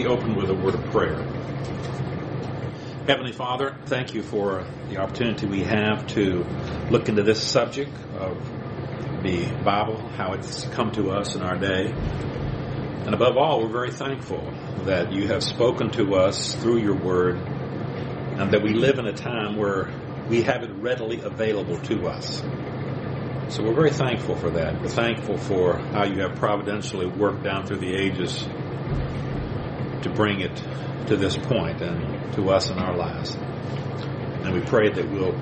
me open with a word of prayer. Heavenly Father, thank you for the opportunity we have to look into this subject of the Bible, how it's come to us in our day. And above all, we're very thankful that you have spoken to us through your word and that we live in a time where we have it readily available to us. So we're very thankful for that. We're thankful for how you have providentially worked down through the ages to bring it to this point and to us in our lives. And we pray that we'll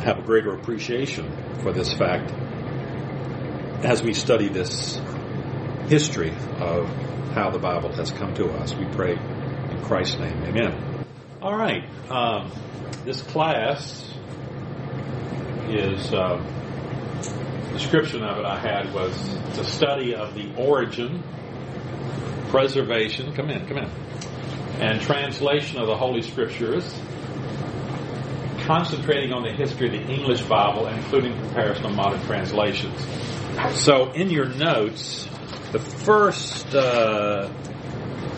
have a greater appreciation for this fact as we study this history of how the Bible has come to us. We pray in Christ's name. Amen. All right. Um, this class is. Uh, description of it I had was the study of the origin, preservation, come in, come in, and translation of the Holy Scriptures, concentrating on the history of the English Bible, including comparison of modern translations. So, in your notes, the first uh,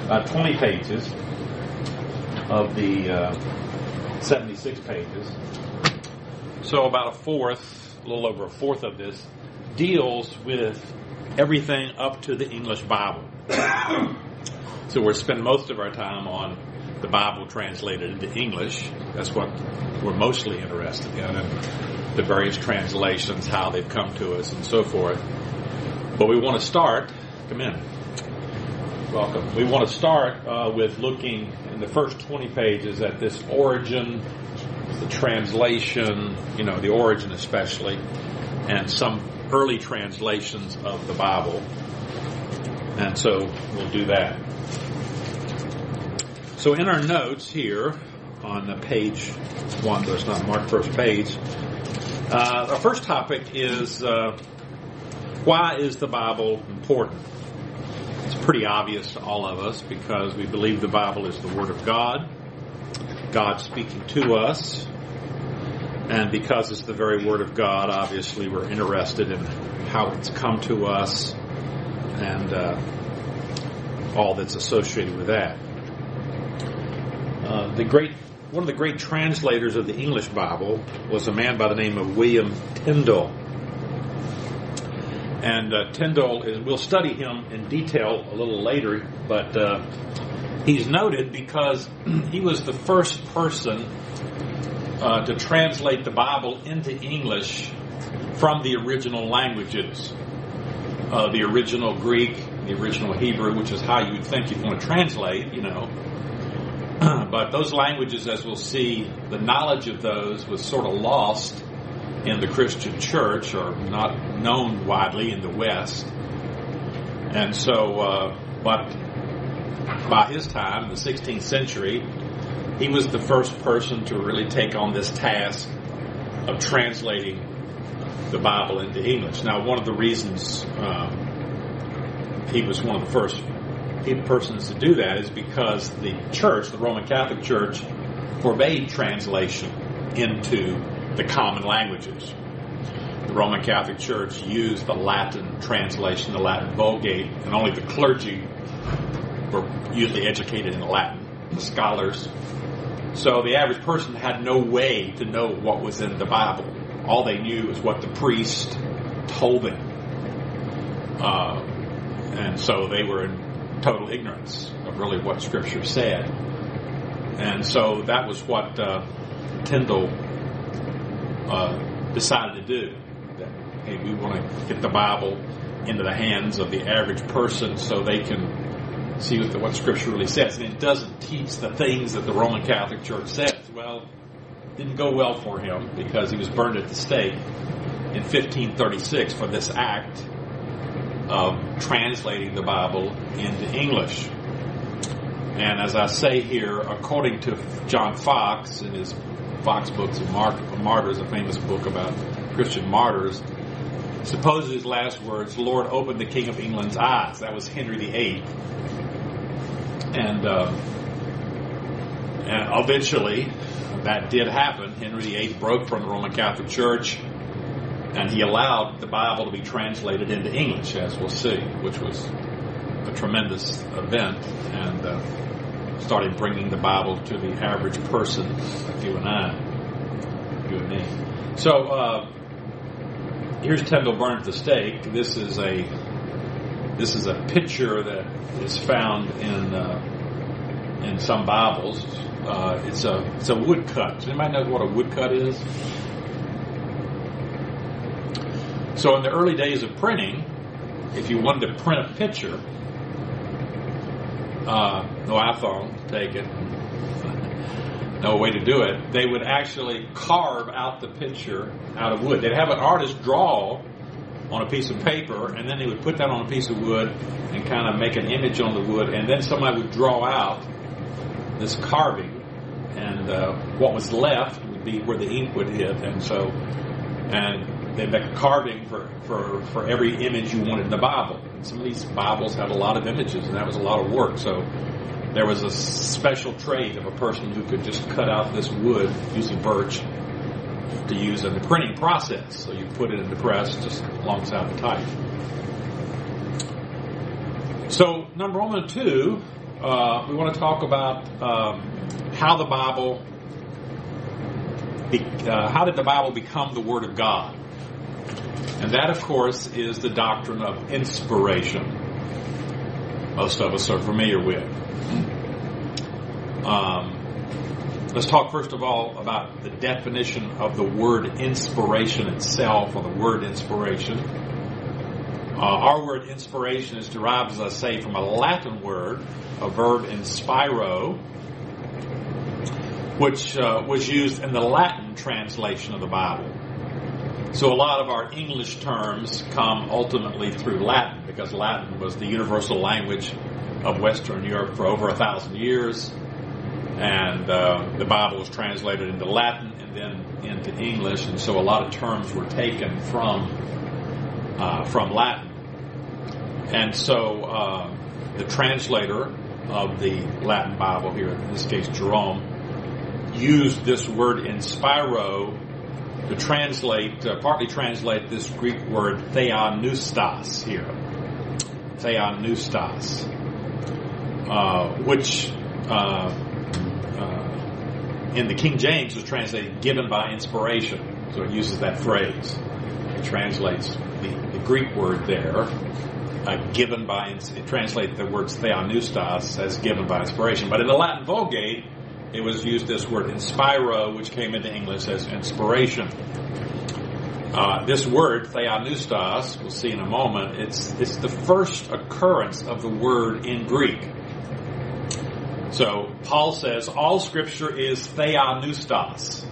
uh, 20 pages of the uh, 76 pages, so about a fourth a little over a fourth of this, deals with everything up to the English Bible. so we're spend most of our time on the Bible translated into English. That's what we're mostly interested in, and the various translations, how they've come to us, and so forth. But we want to start. Come in. Welcome. We want to start uh, with looking in the first 20 pages at this origin the translation, you know, the origin especially, and some early translations of the Bible. And so we'll do that. So in our notes here on the page one, it's not marked first page, uh, our first topic is uh, why is the Bible important? It's pretty obvious to all of us because we believe the Bible is the Word of God. God speaking to us. And because it's the very Word of God, obviously we're interested in how it's come to us and uh, all that's associated with that. Uh, the great, one of the great translators of the English Bible was a man by the name of William Tyndale. And uh, Tyndale is, we'll study him in detail a little later, but uh, He's noted because he was the first person uh, to translate the Bible into English from the original languages. Uh, the original Greek, the original Hebrew, which is how you'd think you'd want to translate, you know. but those languages, as we'll see, the knowledge of those was sort of lost in the Christian church or not known widely in the West. And so, uh, but by his time, the 16th century, he was the first person to really take on this task of translating the Bible into English. Now, one of the reasons um, he was one of the first persons to do that is because the church, the Roman Catholic Church, forbade translation into the common languages. The Roman Catholic Church used the Latin translation, the Latin Vulgate, and only the clergy were usually educated in Latin, the scholars. So the average person had no way to know what was in the Bible. All they knew was what the priest told them. Uh, and so they were in total ignorance of really what Scripture said. And so that was what uh, Tyndale uh, decided to do. That, hey, we want to get the Bible into the hands of the average person so they can see what, the, what Scripture really says. And it doesn't teach the things that the Roman Catholic Church says. Well, didn't go well for him because he was burned at the stake in 1536 for this act of translating the Bible into English. And as I say here, according to John Foxe in his Fox books of Martyrs, a famous book about Christian martyrs, supposes his last words, Lord, open the King of England's eyes. That was Henry VIII and, uh, and eventually, that did happen. Henry VIII broke from the Roman Catholic Church, and he allowed the Bible to be translated into English, as we'll see, which was a tremendous event. And uh, started bringing the Bible to the average person like you and I, you and me. So uh, here's Tyndale burned at the stake. This is a this is a picture that is found in uh, in some Bibles. Uh, it's a it's a woodcut. Does anybody know what a woodcut is? So in the early days of printing, if you wanted to print a picture, uh, no iPhone, take it, no way to do it, they would actually carve out the picture out of wood. They'd have an artist draw on a piece of paper, and then they would put that on a piece of wood and kind of make an image on the wood, and then somebody would draw out this carving, and uh, what was left would be where the ink would hit, and so, and they make a carving for, for, for every image you wanted in the Bible. And some of these Bibles had a lot of images, and that was a lot of work. So there was a special trade of a person who could just cut out this wood using birch to use in the printing process. So you put it in the press just alongside the type. So number one and two, uh, we want to talk about um, how the Bible, uh, how did the Bible become the Word of God? And that, of course, is the doctrine of inspiration. Most of us are familiar with. Um, let's talk first of all about the definition of the word inspiration itself, or the word inspiration. Uh, our word inspiration is derived, as I say, from a Latin word, a verb inspiro, which uh, was used in the Latin translation of the Bible. So a lot of our English terms come ultimately through Latin because Latin was the universal language of Western Europe for over a thousand years. And uh, the Bible was translated into Latin and then into English, and so a lot of terms were taken from uh, from Latin. And so uh, the translator of the Latin Bible here, in this case Jerome, used this word inspiro to translate, uh, partly translate this Greek word theopneustos here. Theopneustos. Uh, which uh, uh, in the King James was translated given by inspiration. So it uses that phrase. It translates the, the Greek word there, uh, given by, it translates the words theopneustos as given by inspiration. But in the Latin Vulgate, it was used this word inspiro, which came into English as inspiration. Uh, this word, theopneustos, we'll see in a moment, it's, it's the first occurrence of the word in Greek. So, Paul says, all scripture is theopneustos.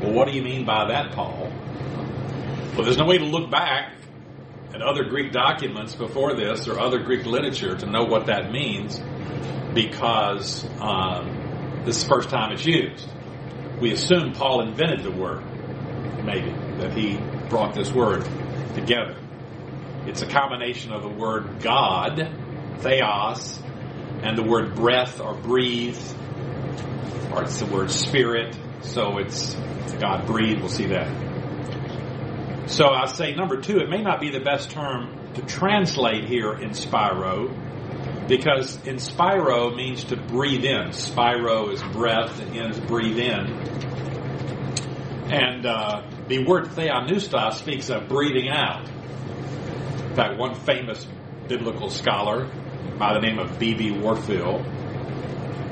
Well, what do you mean by that, Paul? Well, there's no way to look back at other Greek documents before this or other Greek literature to know what that means because um, this is the first time it's used. We assume Paul invented the word, maybe, that he brought this word together. It's a combination of the word God, theos, and the word breath or breathe, or it's the word spirit, so it's God breathe. we'll see that. So I say number two, it may not be the best term to translate here inspiro, because inspiro means to breathe in. Spiro is breath, and is breathe in. And uh, the word theopneustos speaks of breathing out. In fact, one famous biblical scholar by the name of B.B. Warfield,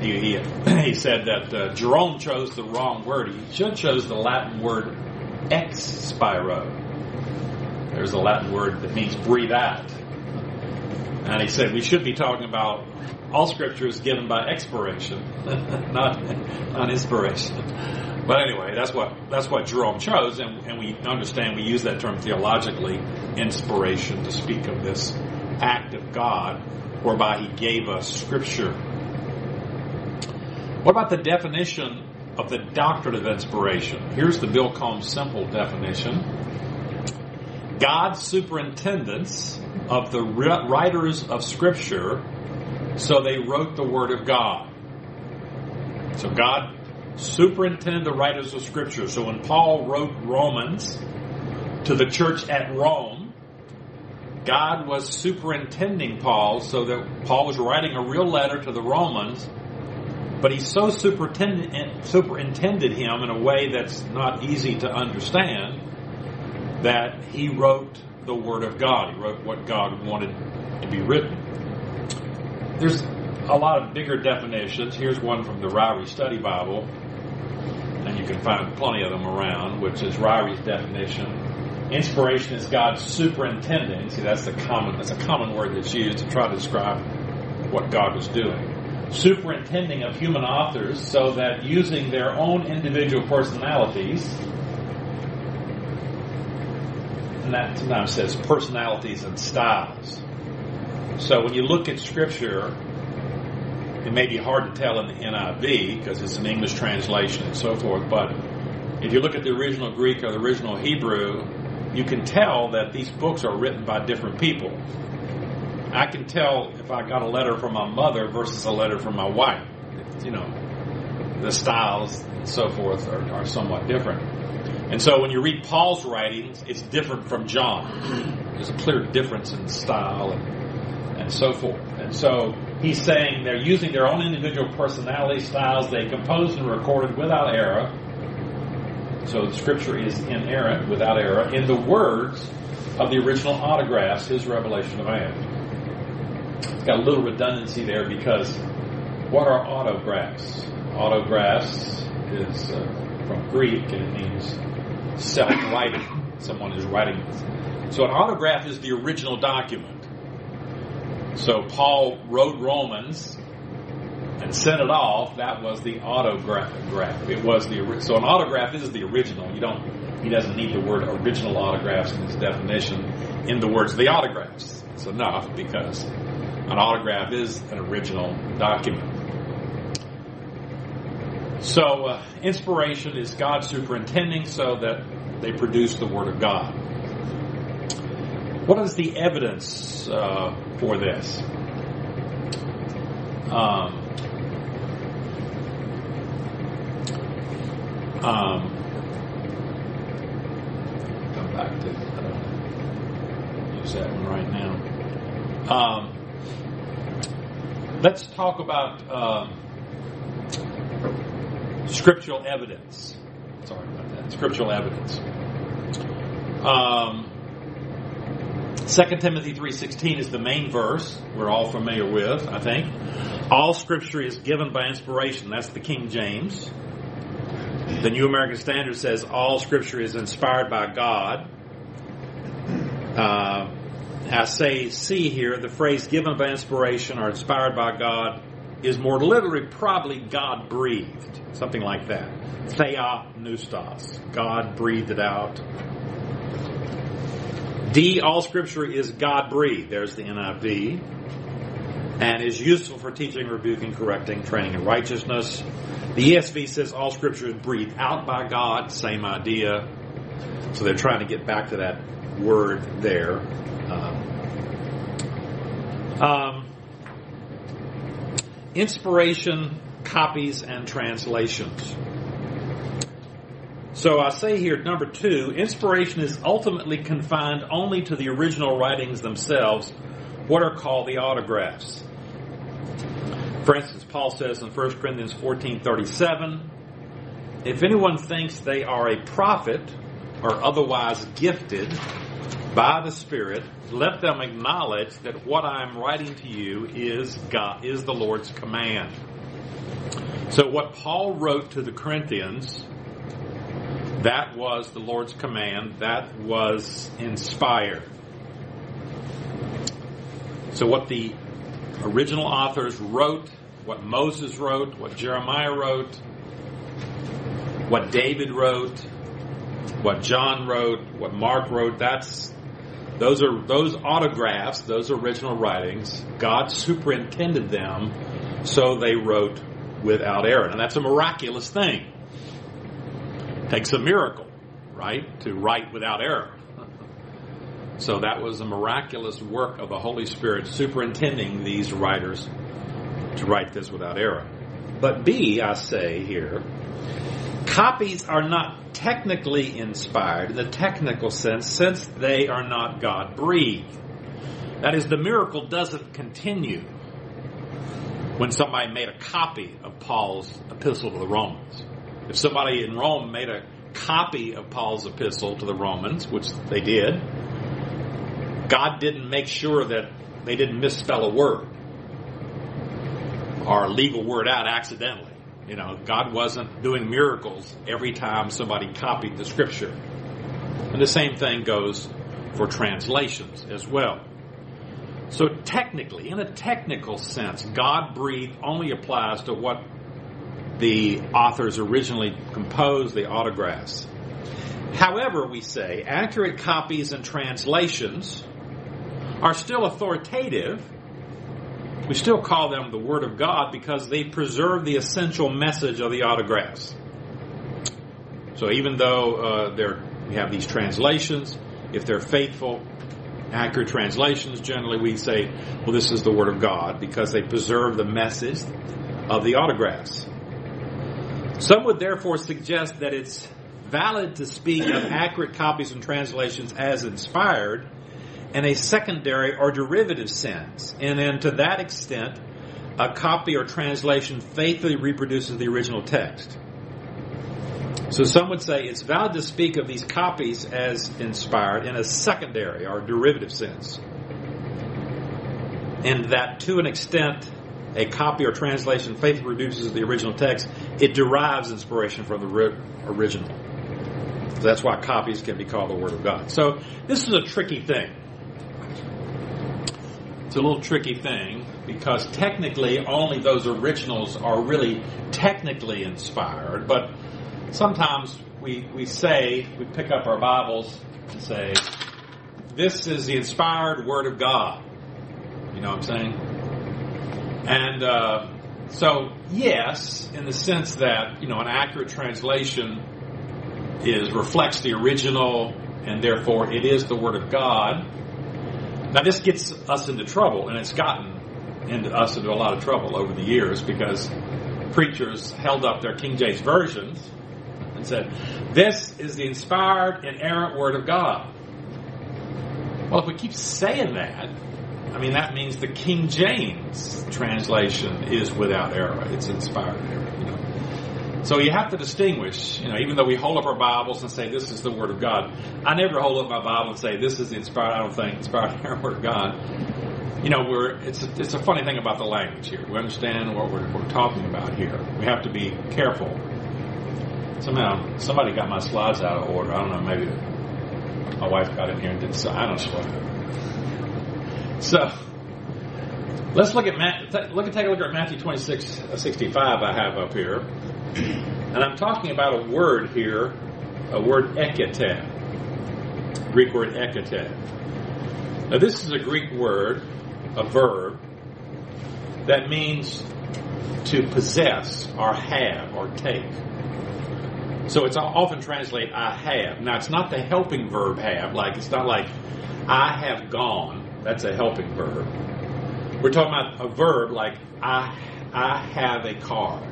he, he, he said that uh, Jerome chose the wrong word. He should chose the Latin word expiro. There's a Latin word that means breathe out. And he said we should be talking about all scripture is given by expiration, not not inspiration. But anyway, that's what that's what Jerome chose, and, and we understand we use that term theologically, inspiration, to speak of this act of God whereby He gave us Scripture. What about the definition of the doctrine of inspiration? Here's the Bill Combs simple definition. God's superintendence of the writers of Scripture, so they wrote the Word of God. So God superintended the writers of Scripture. So when Paul wrote Romans to the church at Rome, God was superintending Paul so that Paul was writing a real letter to the Romans But he so superintended, superintended him in a way that's not easy to understand that he wrote the Word of God. He wrote what God wanted to be written. There's a lot of bigger definitions. Here's one from the Ryrie Study Bible, and you can find plenty of them around, which is Ryrie's definition. Inspiration is God's superintending. See, that's the common that's a common word that's used to try to describe what God was doing. Superintending of human authors so that using their own individual personalities, that sometimes says personalities and styles. So when you look at Scripture, it may be hard to tell in the NIV because it's an English translation and so forth, but if you look at the original Greek or the original Hebrew, you can tell that these books are written by different people. I can tell if I got a letter from my mother versus a letter from my wife. You know, the styles and so forth are, are somewhat different. And so when you read Paul's writings, it's different from John. There's a clear difference in style and, and so forth. And so he's saying they're using their own individual personality styles. They composed and recorded without error so the scripture is inerrant, without error, in the words of the original autographs, his revelation of man. It's got a little redundancy there because what are autographs? Autographs is uh, from Greek and it means self-writing. Someone is writing. So an autograph is the original document. So Paul wrote Romans and sent it off, that was the autograph. It was the so an autograph is the original. You don't. He doesn't need the word original autographs in his definition. In the words the autographs, it's enough because an autograph is an original document. So uh, inspiration is God superintending so that they produce the Word of God. What is the evidence uh, for this? Um, Um, come back to uh, use that one right now. Um, let's talk about uh, scriptural evidence. Sorry about that. Scriptural evidence. Um, 2 Timothy 3.16 is the main verse we're all familiar with, I think. All scripture is given by inspiration. That's the King James. The New American Standard says all scripture is inspired by God. Uh, I say, see here, the phrase given by inspiration or inspired by God is more literally probably God breathed, something like that. Theopneustos. God breathed it out. D, all scripture is God breathed. There's the NIV. And is useful for teaching, rebuking, correcting, training in righteousness. The ESV says all scripture is breathed out by God, same idea. So they're trying to get back to that word there. Um, um, inspiration, copies, and translations. So I say here, number two, inspiration is ultimately confined only to the original writings themselves, what are called the autographs. For instance, Paul says in 1 Corinthians 14:37, if anyone thinks they are a prophet or otherwise gifted by the Spirit, let them acknowledge that what I am writing to you is God is the Lord's command. So what Paul wrote to the Corinthians, that was the Lord's command, that was inspired. So what the original authors wrote, what Moses wrote, what Jeremiah wrote, what David wrote, what John wrote, what Mark wrote, that's those are those autographs, those original writings, God superintended them so they wrote without error. And that's a miraculous thing. It takes a miracle, right? To write without error. So that was a miraculous work of the Holy Spirit superintending these writers to write this without error. But B, I say here, copies are not technically inspired in the technical sense since they are not God breathed. That is, the miracle doesn't continue. when somebody made a copy of Paul's epistle to the Romans. If somebody in Rome made a copy of Paul's epistle to the Romans, which they did, God didn't make sure that they didn't misspell a word or a legal word out accidentally. You know, God wasn't doing miracles every time somebody copied the scripture. And the same thing goes for translations as well. So technically, in a technical sense, God breathed only applies to what the authors originally composed, the autographs. However, we say accurate copies and translations are still authoritative. We still call them the Word of God because they preserve the essential message of the autographs. So even though uh, we have these translations, if they're faithful, accurate translations, generally we say, well, this is the Word of God because they preserve the message of the autographs. Some would therefore suggest that it's valid to speak of accurate copies and translations as inspired in a secondary or derivative sense. And then to that extent, a copy or translation faithfully reproduces the original text. So some would say it's valid to speak of these copies as inspired in a secondary or derivative sense. And that to an extent, a copy or translation faithfully reproduces the original text, it derives inspiration from the original. So that's why copies can be called the Word of God. So this is a tricky thing. It's a little tricky thing because technically only those originals are really technically inspired, but sometimes we, we say, we pick up our Bibles and say, this is the inspired Word of God. You know what I'm saying? And uh, so, yes, in the sense that, you know, an accurate translation is reflects the original and therefore it is the Word of God. Now, this gets us into trouble, and it's gotten into us into a lot of trouble over the years because preachers held up their King James versions and said, This is the inspired, inerrant Word of God. Well, if we keep saying that, I mean, that means the King James translation is without error. It's inspired error, you know. So you have to distinguish, you know, even though we hold up our Bibles and say this is the Word of God, I never hold up my Bible and say this is the inspired, I don't think, inspired Word of God. You know, we're, it's a, it's a funny thing about the language here. We understand what we're, we're talking about here. We have to be careful somehow somebody got my slides out of order. I don't know, maybe my wife got in here and did so. I don't know. So let's look at Matt, look at take a look at Matthew 26, uh, 65 I have up here. And I'm talking about a word here, a word ekete. Greek word ekete. Now this is a Greek word, a verb, that means to possess or have or take. So it's often translated I have. Now it's not the helping verb have, like it's not like I have gone. That's a helping verb. We're talking about a verb like I I have a car.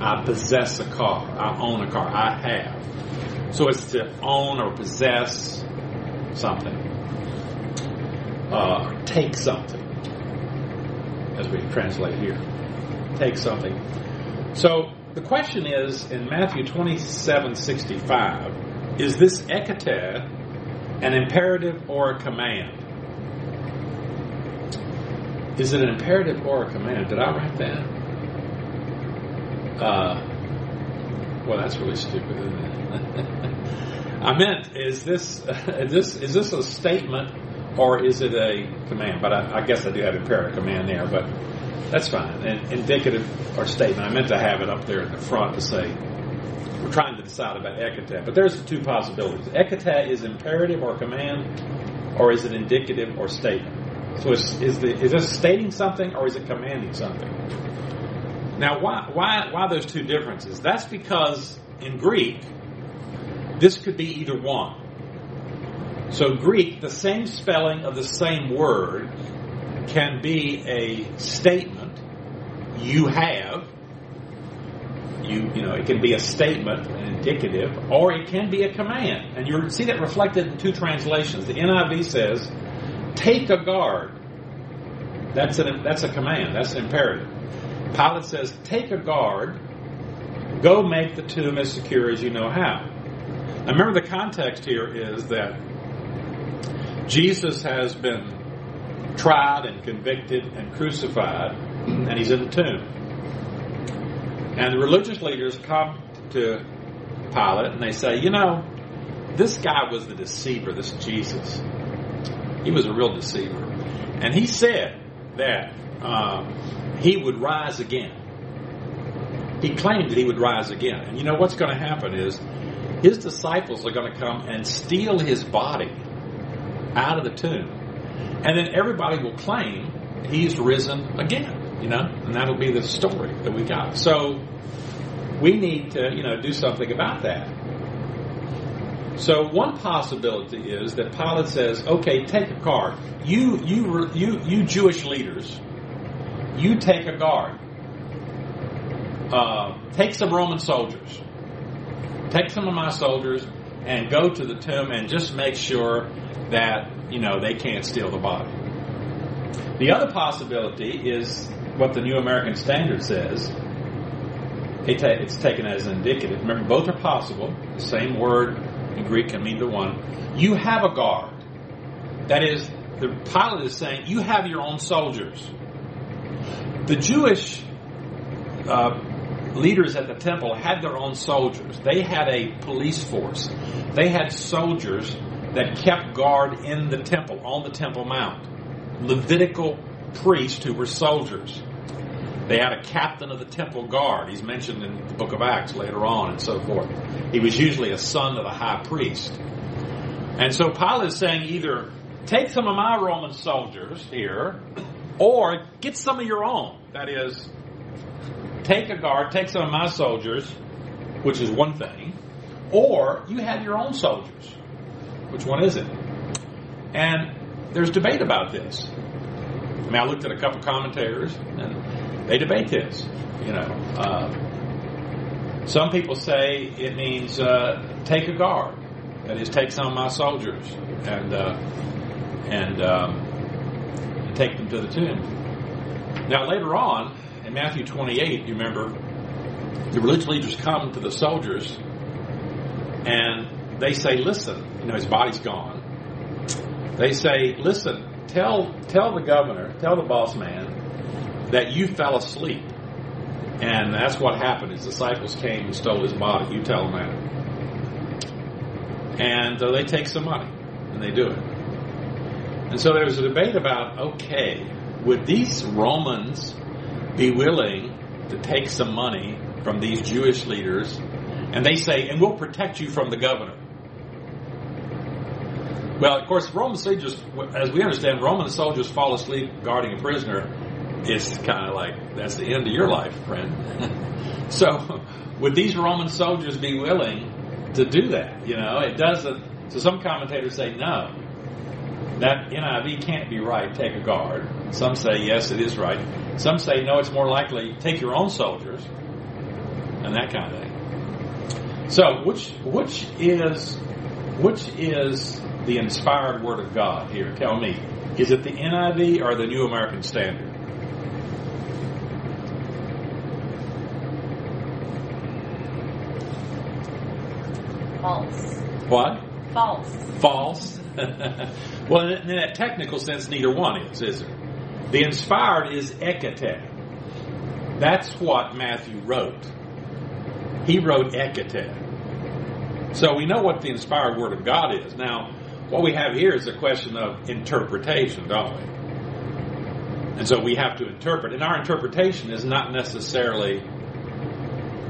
I possess a car. I own a car. I have. So it's to own or possess something. Uh, take something, as we translate here. Take something. So the question is in Matthew 27 65, is this ekete an imperative or a command? Is it an imperative or a command? Did I write that? Uh, well, that's really stupid, isn't it? I meant, is this, is this is this a statement or is it a command? But I, I guess I do have imperative command there, but that's fine. And indicative or statement. I meant to have it up there in the front to say we're trying to decide about ekete. But there's the two possibilities. Ekete is imperative or command, or is it indicative or statement? So is, is, the, is this stating something or is it commanding something? Now, why, why, why those two differences? That's because in Greek, this could be either one. So, Greek, the same spelling of the same word can be a statement you have. You, you know, it can be a statement, an indicative, or it can be a command. And you see that reflected in two translations. The NIV says, take a guard. That's an that's a command. That's an imperative. Pilate says, "Take a guard. Go make the tomb as secure as you know how." Now remember, the context here is that Jesus has been tried and convicted and crucified, and he's in the tomb. And the religious leaders come to Pilate and they say, you know, this guy was the deceiver, this Jesus. He was a real deceiver. And he said that um, he would rise again. He claimed that he would rise again. And you know what's going to happen is his disciples are going to come and steal his body out of the tomb. And then everybody will claim he's risen again, you know, and that'll be the story that we got. So we need to, you know, do something about that. So one possibility is that Pilate says, "Okay, take a guard. You, you, you, you Jewish leaders, you take a guard. Uh, take some Roman soldiers. Take some of my soldiers and go to the tomb and just make sure that you know they can't steal the body." The other possibility is what the New American Standard says. It's taken as indicative. Remember, both are possible. The same word in Greek can mean the one. You have a guard. That is, the Pilate is saying, you have your own soldiers. The Jewish uh, leaders at the temple had their own soldiers. They had a police force. They had soldiers that kept guard in the temple, on the Temple Mount. Levitical priests who were soldiers. They had a captain of the temple guard. He's mentioned in the book of Acts later on and so forth. He was usually a son of the high priest. And so Pilate is saying either take some of my Roman soldiers here or get some of your own. That is, take a guard, take some of my soldiers, which is one thing, or you have your own soldiers. Which one is it? And there's debate about this. I mean, I looked at a couple commentators, and they debate this. You know, uh, some people say it means uh, take a guard, that is, take some of my soldiers and uh, and um, take them to the tomb. Now, later on in Matthew 28, you remember, the religious leaders come to the soldiers and they say, "Listen, you know, his body's gone." They say, "Listen, tell tell the governor, tell the boss man that you fell asleep, and that's what happened. His disciples came and stole his body. You tell them that." And uh, they take some money, and they do it. And so there was a debate about, okay, would these Romans be willing to take some money from these Jewish leaders? And they say, and we'll protect you from the governor. Well, of course, Roman soldiers, as we understand, Roman soldiers fall asleep guarding a prisoner. It's kind of like that's the end of your life, friend. so, would these Roman soldiers be willing to do that? You know, it doesn't. So, some commentators say no. That NIV can't be right. Take a guard. Some say yes, it is right. Some say no. It's more likely take your own soldiers and that kind of thing. So, which which is which is the inspired Word of God here? Tell me. Is it the NIV or the New American Standard? False. What? False. False. well, in that technical sense, neither one is, is it? The inspired is ekete. That's what Matthew wrote. He wrote ekete. So we know what the inspired Word of God is. Now, what we have here is a question of interpretation, don't we? And so we have to interpret. And our interpretation is not necessarily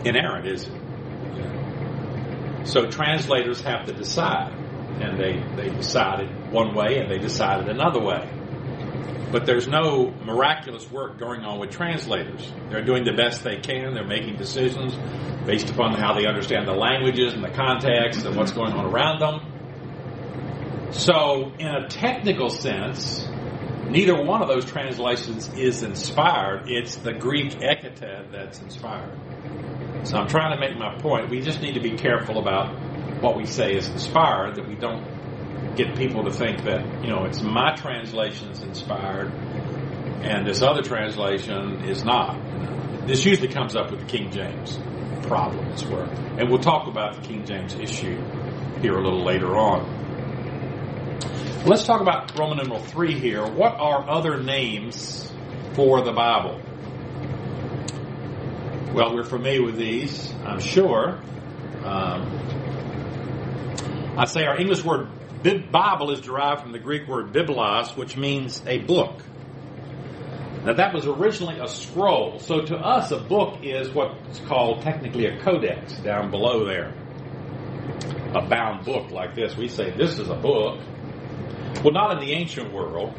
inerrant, is it? So translators have to decide. And they, they decided one way and they decided another way. But there's no miraculous work going on with translators. They're doing the best they can. They're making decisions based upon how they understand the languages and the context and what's going on around them. So, in a technical sense, neither one of those translations is inspired. It's the Greek ekete that's inspired. So I'm trying to make my point. We just need to be careful about what we say is inspired, that we don't get people to think that, you know, it's my translation is inspired and this other translation is not. This usually comes up with the King James problem problems where, and we'll talk about the King James issue here a little later on. Let's talk about Roman numeral 3 here. What are other names for the Bible? Well, we're familiar with these, I'm sure. Um, I say our English word Bible is derived from the Greek word biblos, which means a book. Now that was originally a scroll. So to us, a book is what's called technically a codex down below there. A bound book like this. We say this is a book. Well, not in the ancient world.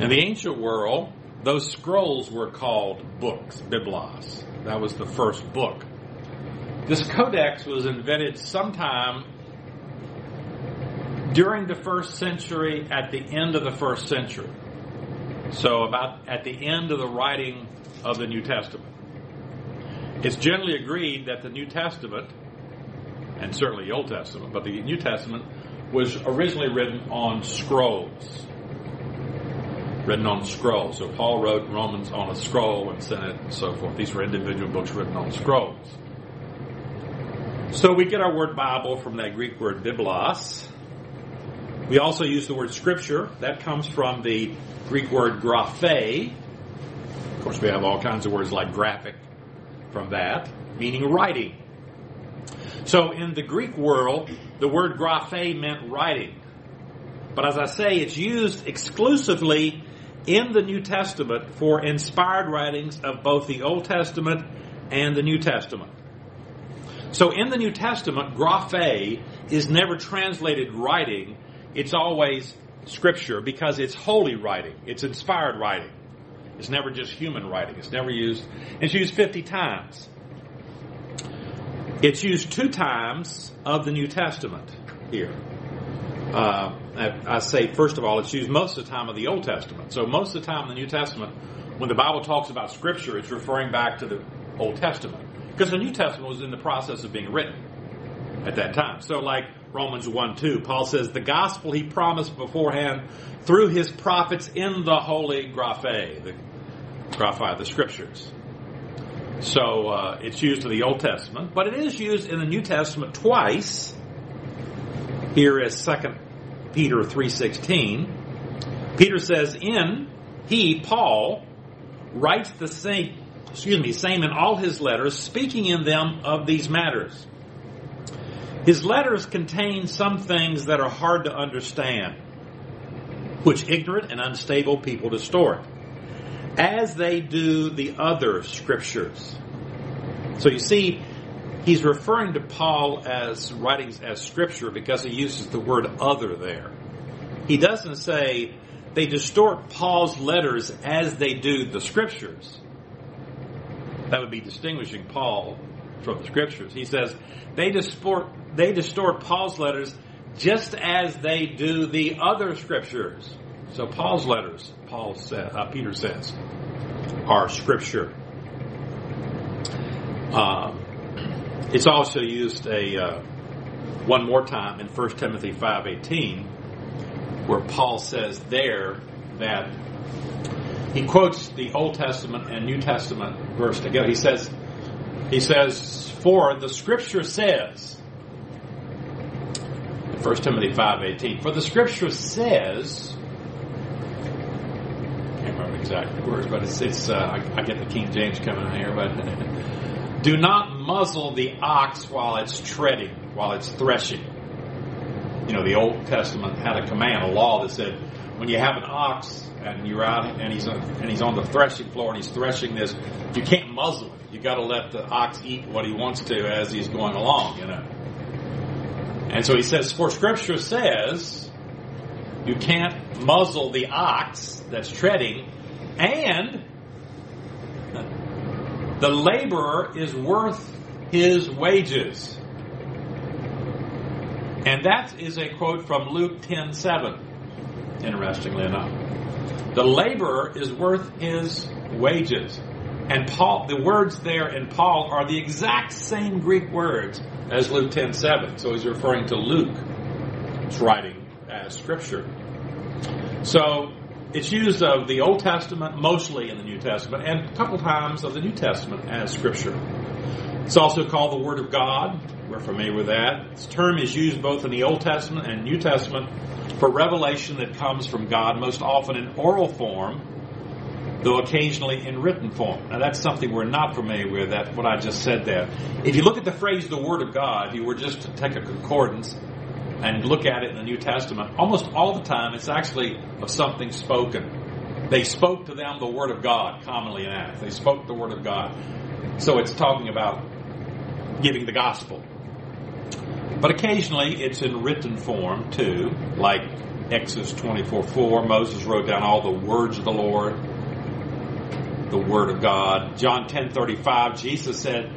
In the ancient world, those scrolls were called books, biblos. That was the first book. This codex was invented sometime during the first century, at the end of the first century. So, about at the end of the writing of the New Testament. It's generally agreed that the New Testament, and certainly the Old Testament, but the New Testament was originally written on scrolls. Written on scrolls. So Paul wrote Romans on a scroll and sent it and so forth. These were individual books written on scrolls. So we get our word Bible from that Greek word biblos. We also use the word scripture. That comes from the Greek word graphe. Of course, we have all kinds of words like graphic from that, meaning writing. So in the Greek world, the word graphe meant writing. But as I say, it's used exclusively in the New Testament for inspired writings of both the Old Testament and the New Testament. So in the New Testament, graphe is never translated writing, it's always scripture because it's holy writing, it's inspired writing. It's never just human writing. It's never used, it's used 50 times. It's used two times of the New Testament here. Uh, I, I say, first of all, it's used most of the time of the Old Testament. So most of the time in the New Testament, when the Bible talks about Scripture, it's referring back to the Old Testament. Because the New Testament was in the process of being written at that time. So like Romans 1 2, Paul says, the gospel he promised beforehand through his prophets in the holy graphe, the graphe, the scriptures. So uh, it's used in the Old Testament, but it is used in the New Testament twice. Here is 2 Peter 3.16. Peter says, in he, Paul, writes the same, excuse me, same in all his letters, speaking in them of these matters. His letters contain some things that are hard to understand, which ignorant and unstable people distort as they do the other scriptures. So you see, he's referring to Paul as writings as scripture because he uses the word other there. He doesn't say they distort Paul's letters as they do the scriptures. That would be distinguishing Paul from the scriptures. He says they distort, they distort Paul's letters just as they do the other scriptures. So Paul's letters, Paul said, uh, Peter says, are scripture. Uh, it's also used a uh, one more time in 1 Timothy 5:18, where Paul says there that he quotes the Old Testament and New Testament verse together. He says, he says, "For the Scripture says." 1 Timothy 5:18 For the scripture says I can't remember exact words, but it's, it's uh, I, I, get the King James coming in here, but do not muzzle the ox while it's treading, while it's threshing. You know, the Old Testament had a command, a law that said when you have an ox and you're out and he's on, and he's on the threshing floor and he's threshing this, you can't muzzle it. You got to let the ox eat what he wants to as he's going along. You know. And so he says, for Scripture says you can't muzzle the ox that's treading and the laborer is worth his wages. And that is a quote from Luke 10 7, interestingly enough. The laborer is worth his wages. And Paul, the words there in Paul are the exact same Greek words as Luke 10 7. So he's referring to Luke's writing as scripture. So it's used of the Old Testament, mostly in the New Testament, and a couple times of the New Testament as Scripture. It's also called the Word of God. We're familiar with that. This term is used both in the Old Testament and New Testament for revelation that comes from God, most often in oral form, though occasionally in written form. Now that's something we're not familiar with, that's what I just said there. If you look at the phrase the Word of God, if you were just to take a concordance and look at it in the New Testament, almost all the time it's actually of something spoken. They spoke to them the Word of God, commonly in Acts. They spoke the Word of God. So it's talking about giving the gospel. But occasionally it's in written form too, like Exodus 24 4. Moses wrote down all the words of the Lord, the Word of God. John ten thirty five, Jesus said,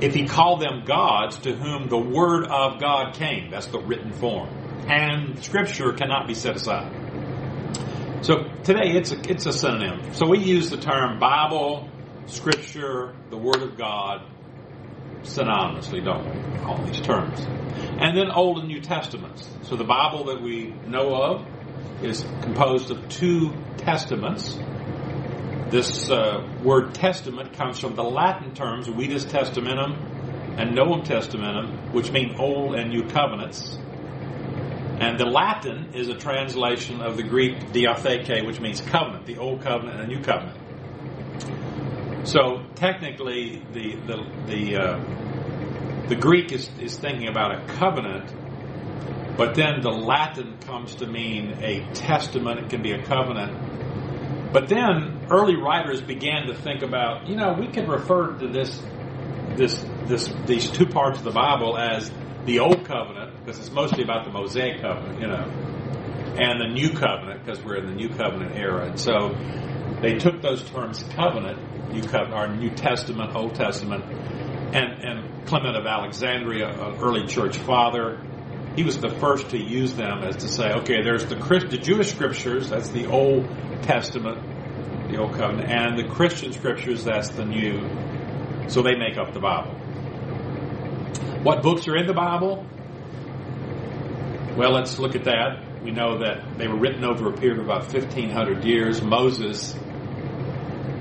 if he called them gods to whom the Word of God came, that's the written form. And Scripture cannot be set aside. So today it's a, it's a synonym. So we use the term Bible, Scripture, the Word of God, synonymously, don't we? All these terms. And then Old and New Testaments. So the Bible that we know of is composed of two testaments. This uh, word testament comes from the Latin terms Vetus Testamentum and Novum Testamentum, which mean Old and New Covenants. And the Latin is a translation of the Greek diatheke, which means covenant, the Old Covenant and the New Covenant. So technically, the the the uh, the Greek is is thinking about a covenant, but then the Latin comes to mean a testament. It can be a covenant. But then early writers began to think about, you know, we could refer to this this this these two parts of the Bible as the old covenant because it's mostly about the Mosaic covenant, you know, and the new covenant because we're in the new covenant era. And so they took those terms covenant New Covenant, our New Testament, Old Testament, and, and Clement of Alexandria, an early church father, he was the first to use them as to say, okay, there's the, Christ, the Jewish scriptures, that's the Old Testament, the Old Covenant, and the Christian scriptures, that's the New. So they make up the Bible. What books are in the Bible? Well, let's look at that. We know that they were written over a period of about 1,500 years. Moses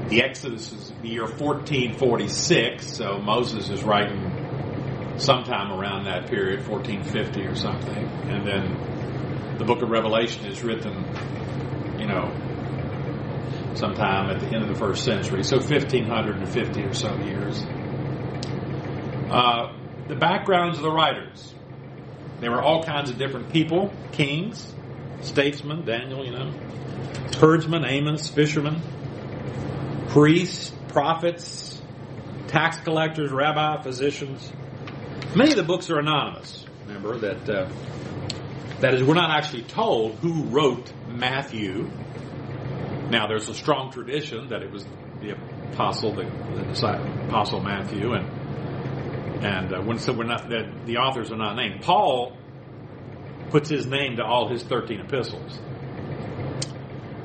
the Exodus is the year 1446, so Moses is writing sometime around that period, 1450 or something. And then the book of Revelation is written, you know, sometime at the end of the first century, so 1550 or so years. Uh, the backgrounds of the writers. There were all kinds of different people, kings, statesmen, Daniel, you know, herdsmen, Amos, fishermen, priests, prophets, tax collectors, rabbi, physicians. Many of the books are anonymous. Remember that uh, that is, we're not actually told who wrote Matthew. Now, there's a strong tradition that it was the apostle, the, the apostle Matthew, and and uh, when so we're not that the authors are not named. Paul puts his name to all his 13 epistles.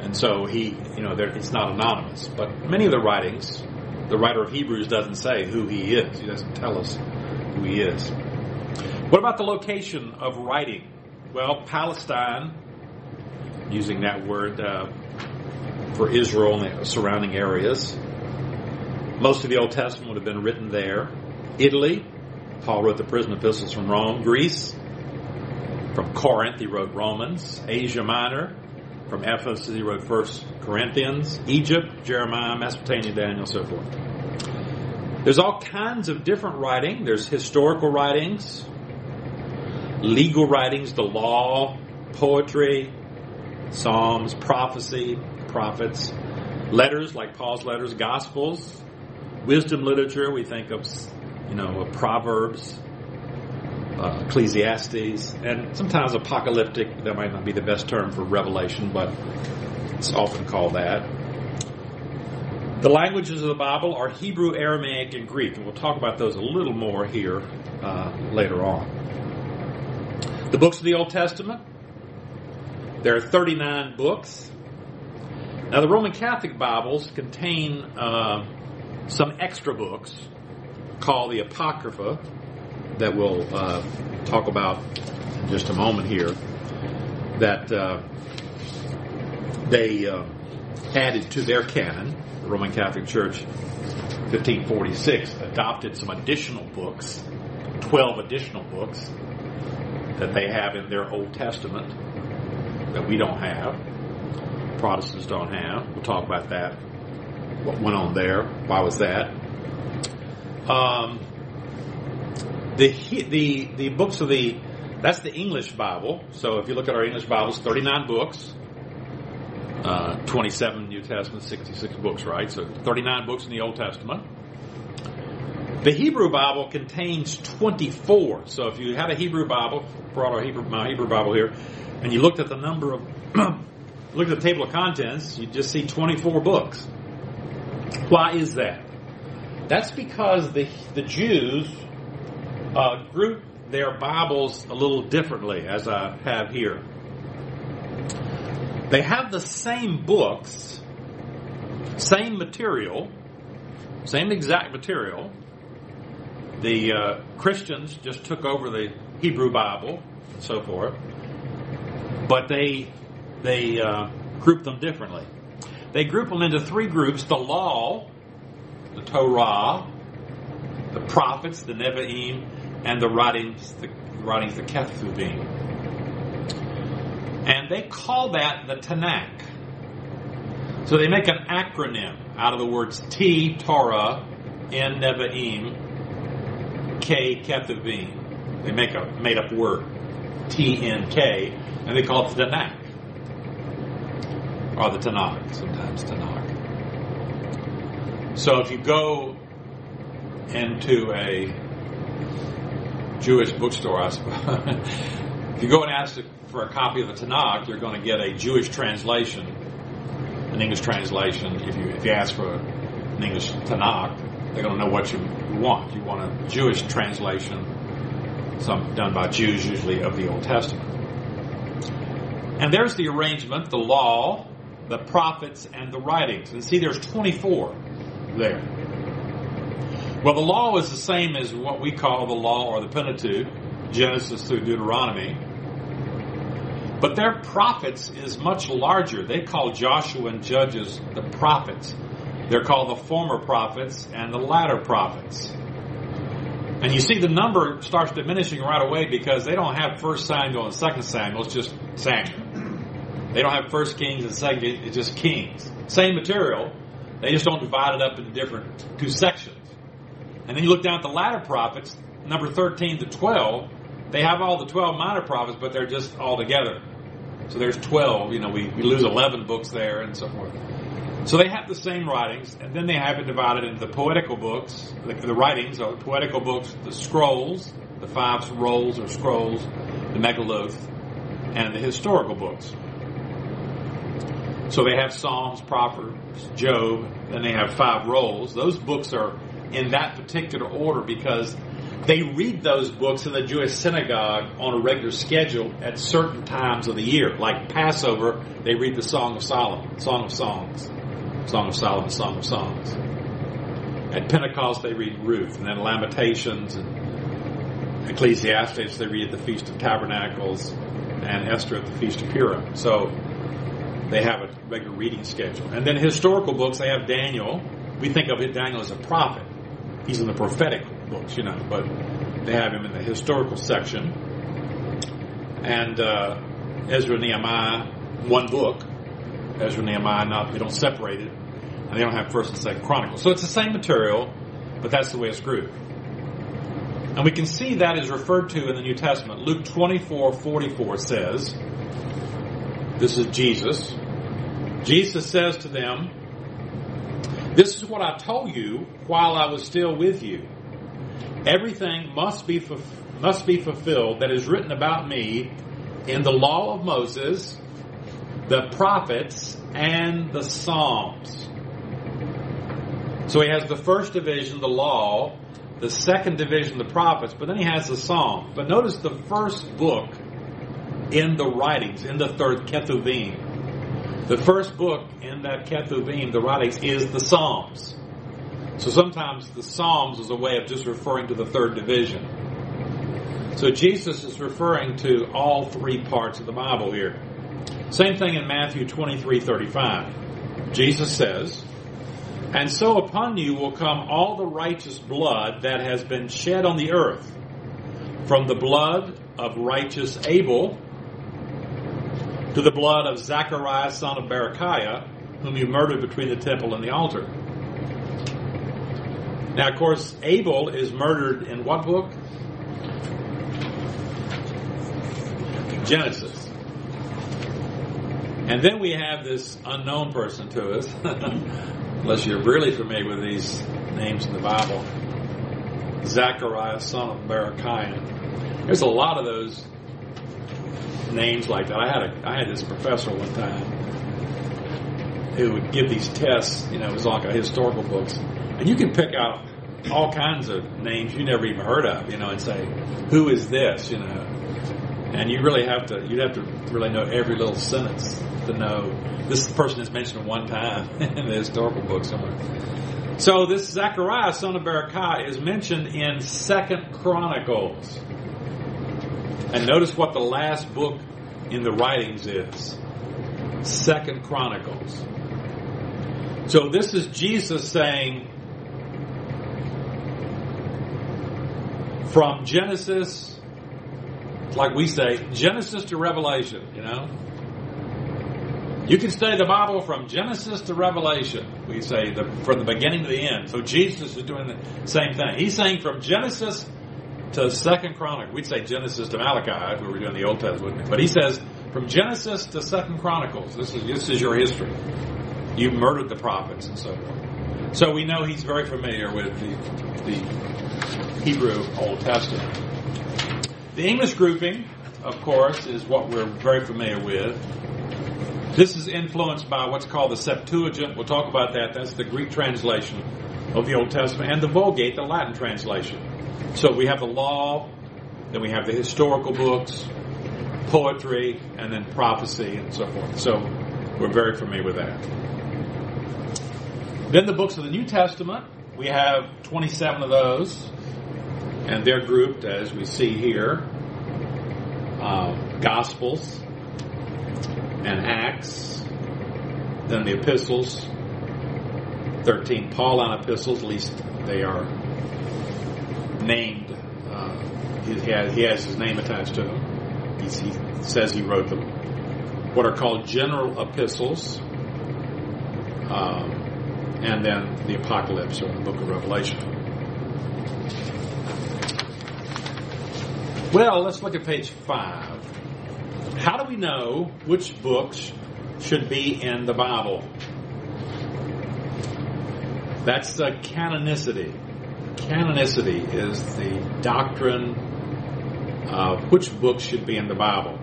And so he, you know, it's not anonymous. But many of the writings, the writer of Hebrews doesn't say who he is. He doesn't tell us who he is. What about the location of writing? Well, Palestine, using that word uh, for Israel and the surrounding areas. Most of the Old Testament would have been written there. Italy, Paul wrote the prison epistles from Rome. Greece, from Corinth, he wrote Romans. Asia Minor, from Ephesus, he wrote First Corinthians, Egypt, Jeremiah, Mesopotamia, Daniel, so forth. There's all kinds of different writing. There's historical writings, legal writings, the law, poetry, psalms, prophecy, prophets, letters like Paul's letters, gospels, wisdom literature. We think of, you know, Proverbs, uh, Ecclesiastes, and sometimes apocalyptic. That might not be the best term for revelation, but it's often called that. The languages of the Bible are Hebrew, Aramaic, and Greek, and we'll talk about those a little more here uh, later on. The books of the Old Testament, there are 39 books. Now, the Roman Catholic Bibles contain uh, some extra books called the Apocrypha, that we'll uh, talk about in just a moment here that uh, they uh, added to their canon. Roman Catholic Church, 1546, adopted some additional books, 12 additional books that they have in their Old Testament that we don't have. Protestants don't have. We'll talk about that. What went on there? Why was that? Um, the the the books of the that's the English Bible. So if you look at our English Bibles, 39 books, uh, 27 New Testament, 66 books, right? So 39 books in the Old Testament. The Hebrew Bible contains 24. So if you had a Hebrew Bible, brought our Hebrew, my Hebrew Bible here, and you looked at the number of, looked at the table of contents, you just see 24 books. Why is that? That's because the the Jews uh, group their Bibles a little differently, as I have here. They have the same books, same material, same exact material. The uh, Christians just took over the Hebrew Bible and so forth, but they they uh, group them differently. They group them into three groups: the Law, the Torah, the prophets, the Nevi'im, and the writings, the writings, the Ketuvim. And they call that the Tanakh. So they make an acronym out of the words T, Torah, N, Nevi'im, K, Ketuvim. They make a made up word, T, N, K, and they call it the Tanakh. Or the Tanakh, sometimes Tanakh. So if you go into a Jewish bookstore, I suppose. if you go and ask for a copy of the Tanakh, you're going to get a Jewish translation, an English translation. If you if you ask for an English Tanakh, they're going to know what you want. You want a Jewish translation, some done by Jews usually of the Old Testament. And there's the arrangement, the law, the prophets, and the writings. And see, there's 24 there. Well, the law is the same as what we call the law or the Pentateuch, Genesis through Deuteronomy. But their prophets is much larger. They call Joshua and Judges the prophets. They're called the former prophets and the latter prophets. And you see the number starts diminishing right away because they don't have first Samuel and second Samuel, it's just Samuel. They don't have first Kings and second, it's just Kings. Same material, they just don't divide it up into different two sections. And then you look down at the latter prophets, number 13 to 12, they have all the 12 minor prophets, but they're just all together. So there's 12, you know, we, we lose 11 books there and so forth. So they have the same writings, and then they have it divided into the poetical books, the, the writings, or the poetical books, the scrolls, the five rolls or scrolls, the megilloth, and the historical books. So they have Psalms, Proverbs, Job, and they have five rolls. Those books are in that particular order because they read those books in the Jewish synagogue on a regular schedule at certain times of the year. Like Passover, they read the Song of Solomon, Song of Songs, Song of Solomon, Song of Songs. At Pentecost, they read Ruth, and then Lamentations and Ecclesiastes, they read the Feast of Tabernacles, and Esther at the Feast of Purim. So they have a regular reading schedule. And then historical books, they have Daniel. We think of it, Daniel as a prophet he's in the prophetic books, you know, but they have him in the historical section. And uh, Ezra Nehemiah, one book. Ezra Nehemiah, not they don't separate it, and they don't have First and Second Chronicles. So it's the same material, but that's the way it's grouped. And we can see that is referred to in the New Testament. Luke 24, 44 says, this is Jesus. Jesus says to them, this is what I told you while I was still with you. Everything must be must be fulfilled that is written about me in the law of Moses, the prophets, and the Psalms. So he has the first division, the law, the second division, the prophets, but then he has the Psalms. But notice the first book in the writings, in the third Ketuvim, the first book in that Ketuvim, the writings, is the Psalms. So sometimes the Psalms is a way of just referring to the third division. So Jesus is referring to all three parts of the Bible here. Same thing in Matthew 23 35. Jesus says, And so upon you will come all the righteous blood that has been shed on the earth, from the blood of righteous Abel to the blood of Zacharias son of Berechiah, whom you murdered between the temple and the altar. Now, of course, Abel is murdered in what book? Genesis. And then we have this unknown person to us, unless you're really familiar with these names in the Bible. Zacharias, son of Berechiah. There's a lot of those names like that. I had a I had this professor one time who would give these tests. You know, it was like a historical books, and you can pick out all kinds of names you never even heard of. You know, and say, "Who is this?" You know, and you really have to you'd have to really know every little sentence to know this person is mentioned one time in the historical book somewhere. So this Zechariah, son of Berechiah, is mentioned in Second Chronicles. And notice what the last book in the writings is. Second Chronicles. So this is Jesus saying from Genesis, like we say, Genesis to Revelation, you know. You can study the Bible from Genesis to Revelation. We say the, from the beginning to the end. So Jesus is doing the same thing. He's saying from Genesis to Second Chronicles. We'd say Genesis to Malachi if we were doing the Old Testament. But he says from Genesis to Second Chronicles. This is this is your history. You murdered the prophets and so forth. So we know he's very familiar with the, the Hebrew Old Testament. The English grouping, of course, is what we're very familiar with. This is influenced by what's called the Septuagint. We'll talk about that. That's the Greek translation of the Old Testament, and the Vulgate, the Latin translation. So we have the law, then we have the historical books, poetry, and then prophecy, and so forth. So we're very familiar with that. Then the books of the New Testament, we have 27 of those, and they're grouped as we see here uh, Gospels, and Acts, then the epistles, 13 Pauline epistles, at least they are named. Uh, he, has, he, has, his name attached to them. He's, he says he wrote them. What are called general epistles, um, and then the Apocalypse or the book of Revelation. Well, let's look at page 5. How do we know which books should be in the Bible? That's the canonicity. Canonicity is the doctrine of which books should be in the Bible.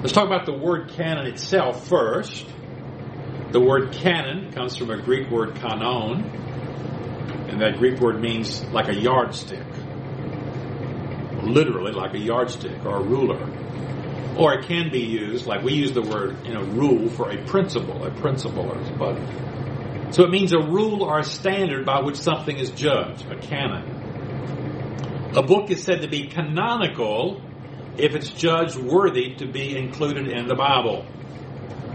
Let's talk about the word canon itself first. The word canon comes from a Greek word kanon, and that Greek word means like a yardstick. Literally, like a yardstick or a ruler. Or it can be used like we use the word you know rule for a principle a principle or but so it means a rule or a standard by which something is judged a canon. A book is said to be canonical if it's judged worthy to be included in the bible.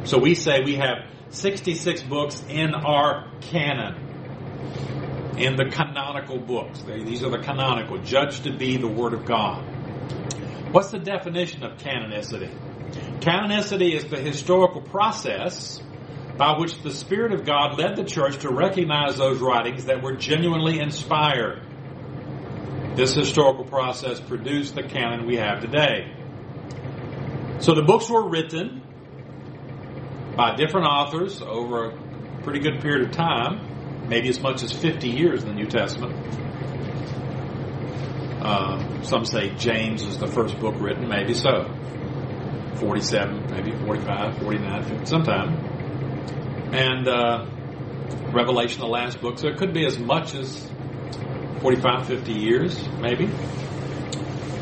So we say we have 66 books in our canon in the canonical books these are the canonical judged to be the word of god What's the definition of canonicity? Canonicity is the historical process by which the Spirit of God led the church to recognize those writings that were genuinely inspired. This historical process produced the canon we have today. So the books were written by different authors over a pretty good period of time, maybe as much as 50 years in the New Testament. Uh, some say James is the first book written, maybe so. 47, maybe 45, 49, 50, sometime. And uh, Revelation, the last book, so it could be as much as 45, 50 years, maybe.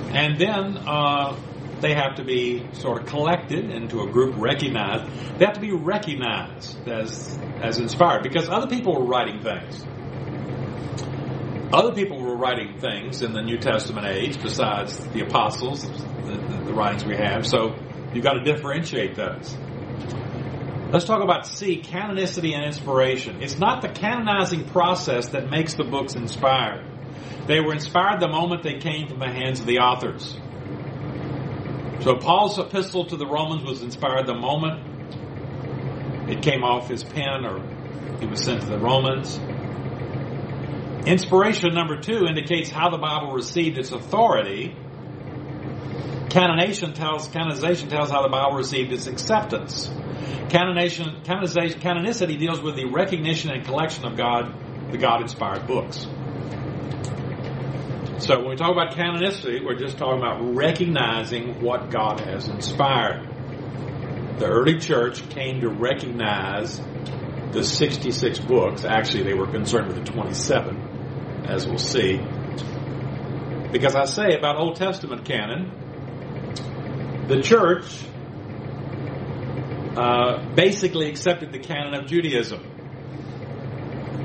And then uh, they have to be sort of collected into a group recognized. They have to be recognized as as inspired because other people were writing things. Other people were writing things in the New Testament age besides the apostles, the, the, the writings we have. So you've got to differentiate those. Let's talk about C, canonicity and inspiration. It's not the canonizing process that makes the books inspired. They were inspired the moment they came from the hands of the authors. So Paul's epistle to the Romans was inspired the moment it came off his pen or he was sent to the Romans. Inspiration number two indicates how the Bible received its authority. Canonization tells, canonization tells how the Bible received its acceptance. Canonization, canonization, canonicity deals with the recognition and collection of God, the God-inspired books. So when we talk about canonicity, we're just talking about recognizing what God has inspired. The early church came to recognize the 66 books. Actually, they were concerned with the 27, as we'll see. Because I say about Old Testament canon, the church uh, basically accepted the canon of Judaism.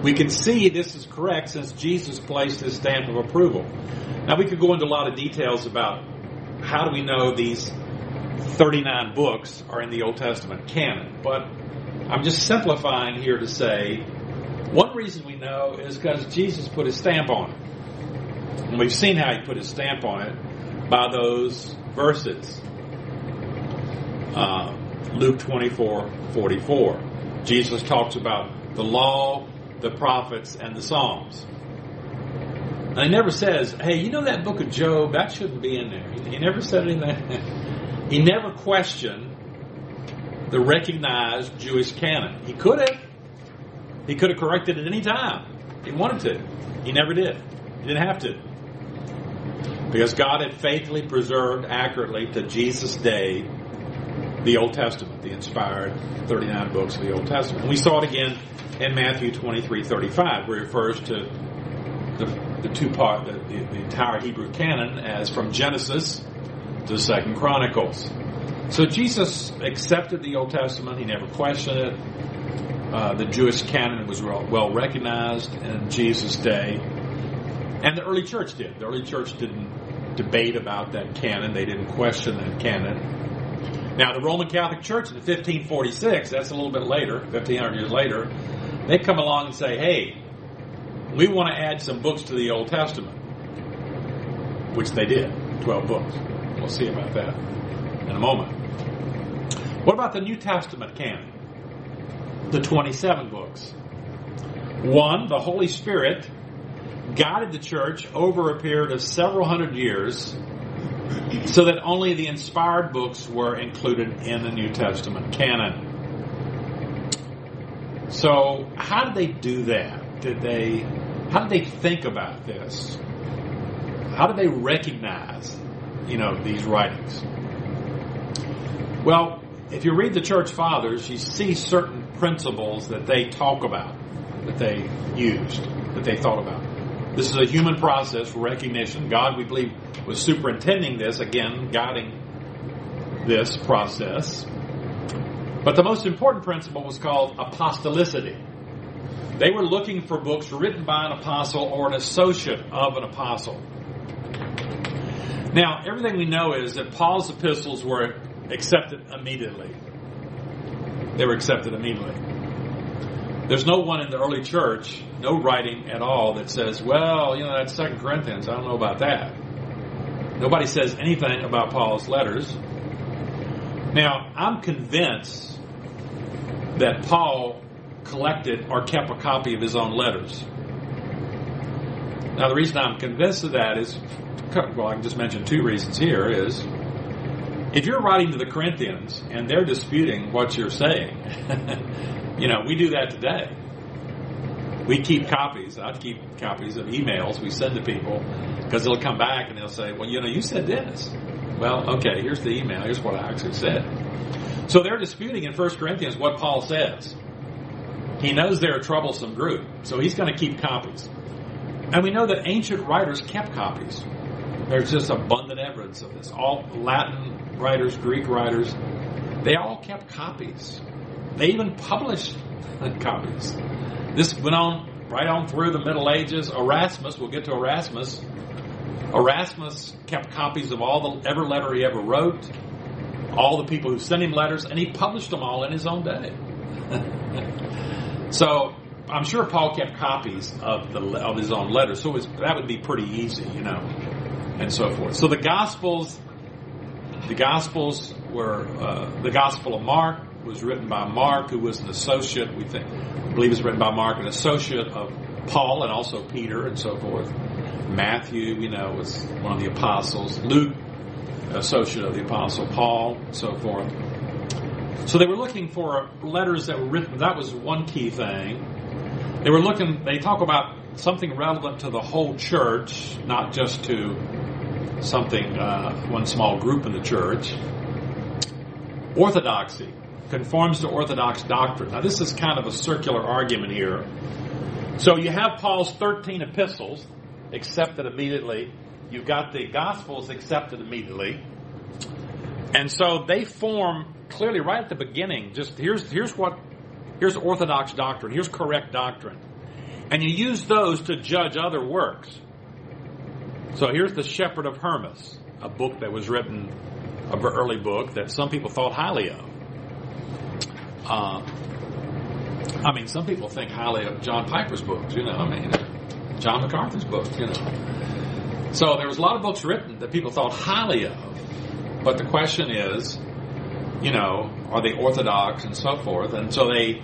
We can see this is correct since Jesus placed his stamp of approval. Now, we could go into a lot of details about how do we know these 39 books are in the Old Testament canon, but I'm just simplifying here to say one reason we know is because Jesus put his stamp on it. And we've seen how he put his stamp on it by those verses. Uh, Luke 24 44. Jesus talks about the law, the prophets, and the Psalms. He never says, hey, you know that book of Job? That shouldn't be in there. He never said anything. he never questioned the recognized Jewish canon. He could have. He could have corrected it any time. He wanted to. He never did. He didn't have to. Because God had faithfully preserved accurately to Jesus' day the Old Testament, the inspired 39 books of the Old Testament. And we saw it again in Matthew 23 35, where it refers to the, the two part, the, the, the entire Hebrew canon as from Genesis to Second Chronicles. So Jesus accepted the Old Testament. He never questioned it. Uh, the Jewish canon was well recognized in Jesus' day. And the early church did. The early church didn't debate about that canon. They didn't question that canon. Now, the Roman Catholic Church in 1546, that's a little bit later, 1500 years later, they come along and say, hey, we want to add some books to the Old Testament, which they did, 12 books. We'll see about that in a moment. What about the New Testament canon? The 27 books. One, the Holy Spirit guided the church over a period of several hundred years so that only the inspired books were included in the New Testament canon. So, how did they do that? Did they, how did they think about this? How did they recognize, you know, these writings? Well, if you read the church fathers, you see certain principles that they talk about, that they used, that they thought about. This is a human process for recognition. God, we believe, was superintending this, again, guiding this process. But the most important principle was called apostolicity. They were looking for books written by an apostle or an associate of an apostle. Now, everything we know is that Paul's epistles were accepted immediately. They were accepted immediately. There's no one in the early church, no writing at all that says, well, you know, that's Second Corinthians. I don't know about that. Nobody says anything about Paul's letters. Now, I'm convinced that Paul collected or kept a copy of his own letters. Now, the reason I'm convinced of that is, well, I can just mention two reasons here is, if you're writing to the Corinthians and they're disputing what you're saying, you know, we do that today. We keep copies. I keep copies of emails we send to people because they'll come back and they'll say, well, you know, you said this. Well, okay, here's the email. Here's what I actually said. So they're disputing in 1 Corinthians what Paul says. He knows they're a troublesome group, so he's going to keep copies. And we know that ancient writers kept copies. There's just abundant evidence of this. All Latin writers, Greek writers, they all kept copies. They even published copies. This went on right on through the Middle Ages. Erasmus, we'll get to Erasmus. Erasmus kept copies of all the every letter he ever wrote. All the people who sent him letters, and he published them all in his own day. so I'm sure Paul kept copies of the of his own letters, so was, that would be pretty easy, you know, and so forth. So the Gospels, the Gospels were uh, the Gospel of Mark was written by Mark, who was an associate. We think, we believe, it's written by Mark, an associate of Paul, and also Peter, and so forth. Matthew, you know, was one of the apostles. Luke, associate of the apostle Paul, so forth. So they were looking for letters that were written. That was one key thing. They were looking, they talk about something relevant to the whole church, not just to something, uh, one small group in the church. Orthodoxy conforms to Orthodox doctrine. Now, this is kind of a circular argument here. So you have Paul's 13 epistles accepted immediately. You've got the Gospels accepted immediately. And so they form clearly right at the beginning, just here's, here's what Here's orthodox doctrine. Here's correct doctrine. And you use those to judge other works. So here's the Shepherd of Hermas, a book that was written, a early book that some people thought highly of. Uh, I mean, some people think highly of John Piper's books, you know, I mean, John MacArthur's books, you know. So there was a lot of books written that people thought highly of. But the question is, you know, are they orthodox and so forth? And so they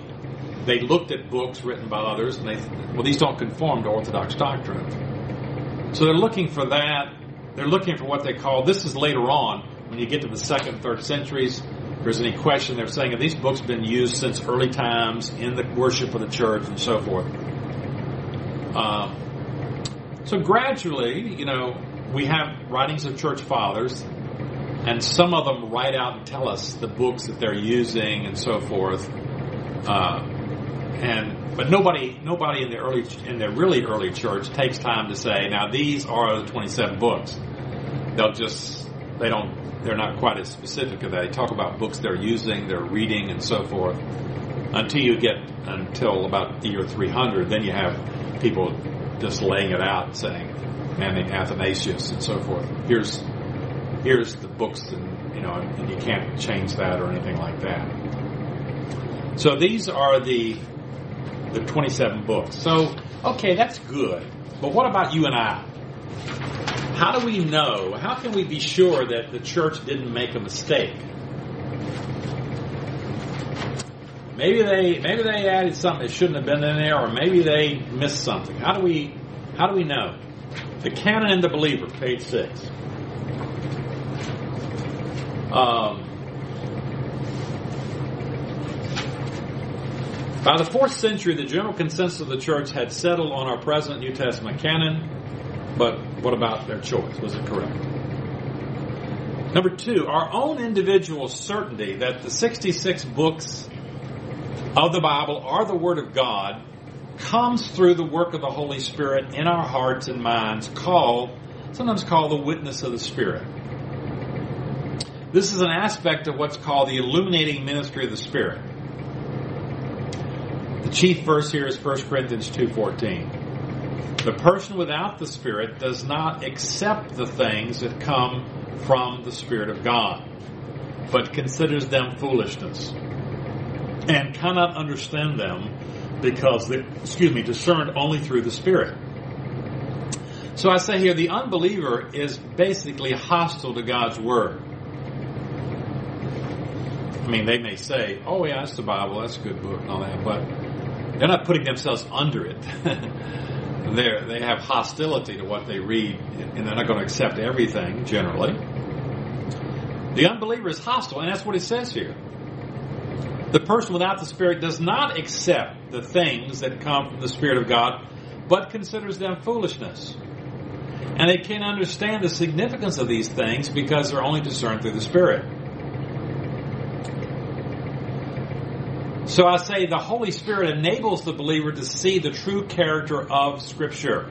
they looked at books written by others and they, well, these don't conform to Orthodox doctrine. So they're looking for that. They're looking for what they call, this is later on, when you get to the second, third centuries, if there's any question, they're saying have these books been used since early times in the worship of the church and so forth. Uh, so gradually, you know, we have writings of church fathers, and some of them write out and tell us the books that they're using and so forth. Uh, and but nobody nobody in the early in the really early church takes time to say now these are the 27 books. They'll just they don't they're not quite as specific of that. They talk about books they're using they're reading and so forth. Until you get until about the year 300 then you have people just laying it out and saying named athanasius and so forth here's here's the books and you know and you can't change that or anything like that so these are the the 27 books. So, okay, that's good. But what about you and I? How do we know? How can we be sure that the church didn't make a mistake? Maybe they maybe they added something that shouldn't have been in there, or maybe they missed something. How do we how do we know? The canon and the believer, page six. Um, By the fourth century, the general consensus of the church had settled on our present New Testament canon, but what about their choice? Was it correct? Number two, our own individual certainty that the 66 books of the Bible are the Word of God comes through the work of the Holy Spirit in our hearts and minds, called, sometimes called the witness of the Spirit. This is an aspect of what's called the illuminating ministry of the Spirit. The chief verse here is 1 Corinthians 2.14. The person without the Spirit does not accept the things that come from the Spirit of God, but considers them foolishness, and cannot understand them because they, excuse me, discerned only through the Spirit. So I say here, the unbeliever is basically hostile to God's Word. I mean, they may say, oh yeah, that's the Bible, that's a good book and all that, but they're not putting themselves under it. they they have hostility to what they read, and they're not going to accept everything generally. The unbeliever is hostile, and that's what it says here. The person without the Spirit does not accept the things that come from the Spirit of God, but considers them foolishness. And they can't understand the significance of these things because they're only discerned through the Spirit. So I say the Holy Spirit enables the believer to see the true character of Scripture.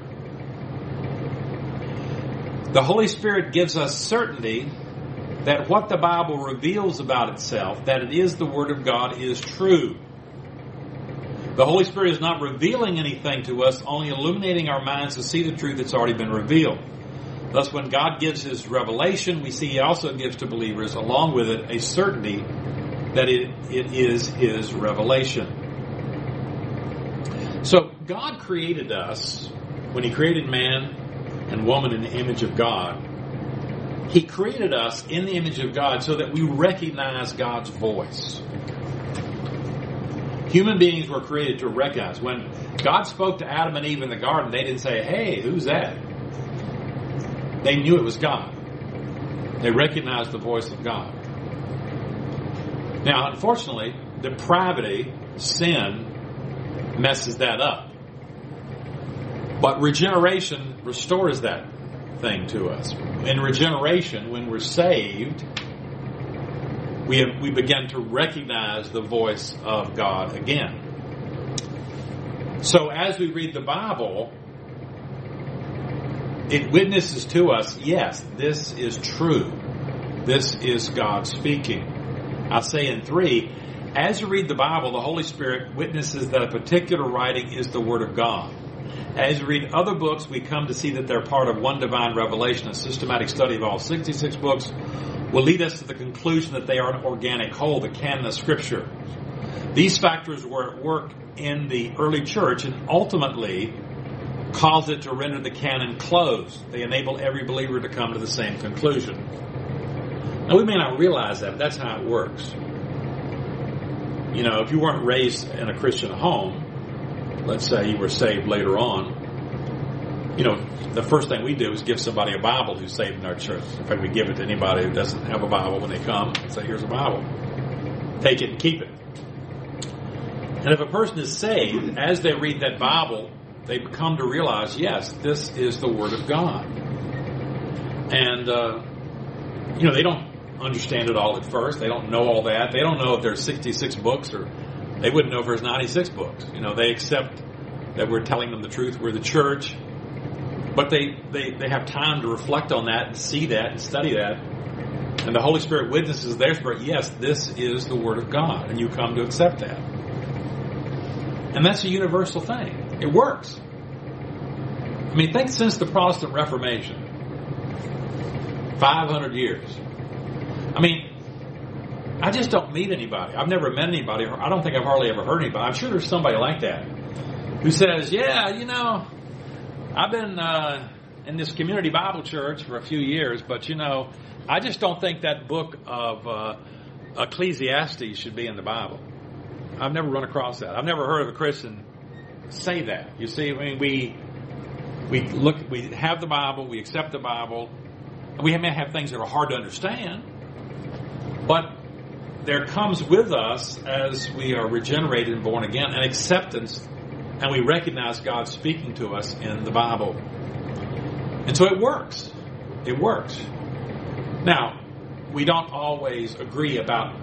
The Holy Spirit gives us certainty that what the Bible reveals about itself, that it is the Word of God, is true. The Holy Spirit is not revealing anything to us, only illuminating our minds to see the truth that's already been revealed. Thus, when God gives His revelation, we see He also gives to believers, along with it, a certainty that it, it is His revelation. So, God created us when He created man and woman in the image of God. He created us in the image of God so that we recognize God's voice. Human beings were created to recognize. When God spoke to Adam and Eve in the garden, they didn't say, Hey, who's that? They knew it was God. They recognized the voice of God. Now, unfortunately, depravity, sin, messes that up. But regeneration restores that thing to us. In regeneration, when we're saved, we, have, we begin to recognize the voice of God again. So as we read the Bible, it witnesses to us, yes, this is true. This is God speaking. I say in three, as you read the Bible, the Holy Spirit witnesses that a particular writing is the Word of God. As we read other books, we come to see that they're part of one divine revelation. A systematic study of all 66 books will lead us to the conclusion that they are an organic whole, the canon of Scripture. These factors were at work in the early church and ultimately caused it to render the canon closed. They enable every believer to come to the same conclusion. Now, we may not realize that, but that's how it works. You know, if you weren't raised in a Christian home, let's say you were saved later on, you know, the first thing we do is give somebody a Bible who's saved in our church. In fact, we give it to anybody who doesn't have a Bible when they come. Say, here's a Bible. Take it and keep it. And if a person is saved, as they read that Bible, they come to realize, yes, this is the Word of God. And, uh, you know, they don't understand it all at first. They don't know all that. They don't know if there's 66 books or they wouldn't know there's 96 books. You know, they accept that we're telling them the truth. We're the church. But they, they, they have time to reflect on that and see that and study that. And the Holy Spirit witnesses their spirit, yes, this is the Word of God. And you come to accept that. And that's a universal thing. It works. I mean, think since the Protestant Reformation 500 years. I mean, I just don't meet anybody. I've never met anybody. I don't think I've hardly ever heard anybody. I'm sure there's somebody like that who says, "Yeah, you know, I've been uh, in this community Bible church for a few years, but you know, I just don't think that book of uh, Ecclesiastes should be in the Bible." I've never run across that. I've never heard of a Christian say that. You see, I mean, we we look, we have the Bible, we accept the Bible, we may have things that are hard to understand, but there comes with us as we are regenerated and born again an acceptance and we recognize God speaking to us in the Bible. And so it works. It works. Now, we don't always agree about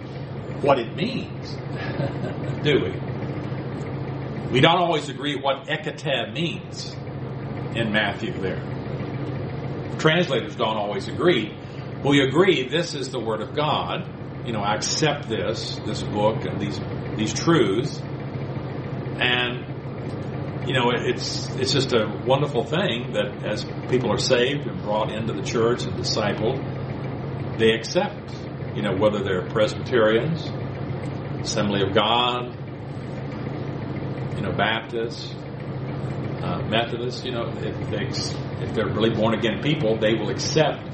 what it means, do we? We don't always agree what ekate means in Matthew there. Translators don't always agree. We agree this is the Word of God. You know, I accept this, this book and these these truths. And you know, it's it's just a wonderful thing that as people are saved and brought into the church and discipled, they accept. You know, whether they're Presbyterians, Assembly of God, you know, Baptists, uh, Methodists, you know, if, they, if they're really born again people, they will accept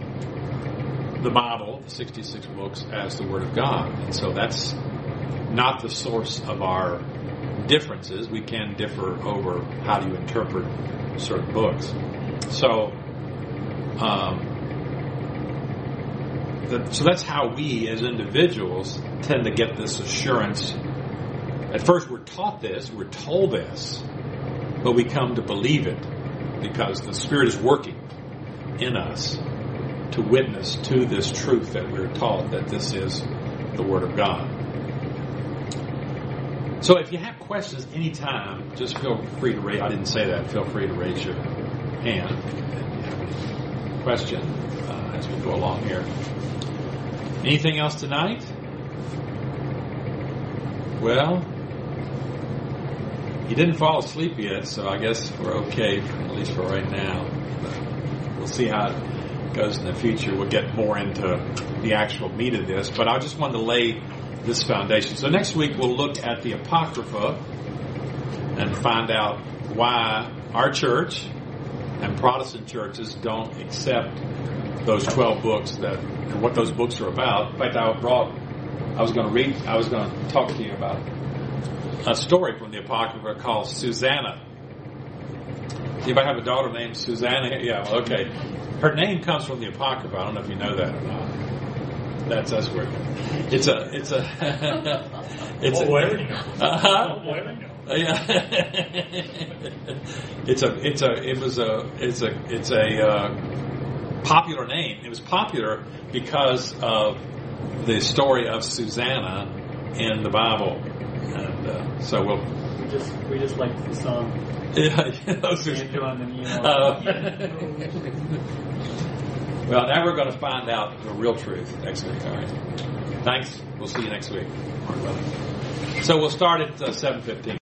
the Bible, 66 books, as the Word of God. And so that's not the source of our differences. We can differ over how do you interpret certain books. So, um, the, so that's how we as individuals tend to get this assurance. At first, we're taught this, we're told this, but we come to believe it because the Spirit is working in us to witness to this truth that we're taught that this is the Word of God. So if you have questions anytime, just feel free to raise. I didn't say that. Feel free to raise your hand have any question uh, as we go along here. Anything else tonight? Well, you didn't fall asleep yet, so I guess we're okay, at least for right now. But we'll see how goes in the future, we'll get more into the actual meat of this. But I just wanted to lay this foundation. So next week we'll look at the Apocrypha and find out why our church and Protestant churches don't accept those 12 books that, and what those books are about. In fact, I brought, I was going to read, I was going to talk to you about a story from the Apocrypha called Susanna. Anybody have a daughter named Susanna? Yeah, okay. Her name comes from the Apocrypha. I don't know if you know that or not. That's us weird. It's a, it's a, it's Oh, a, whatever you know. Uh-huh. Oh, Yeah, it's a it's a it was a it's a it's a uh, popular name. It was popular because of the story of Susanna in the Bible, and uh, so we'll. We just we just like the song. Yeah, you know, Sus- Antoine and know. uh, well, now we're going to find out the real truth next week. All right. Thanks. We'll see you next week. So we'll start at uh, seven fifteen.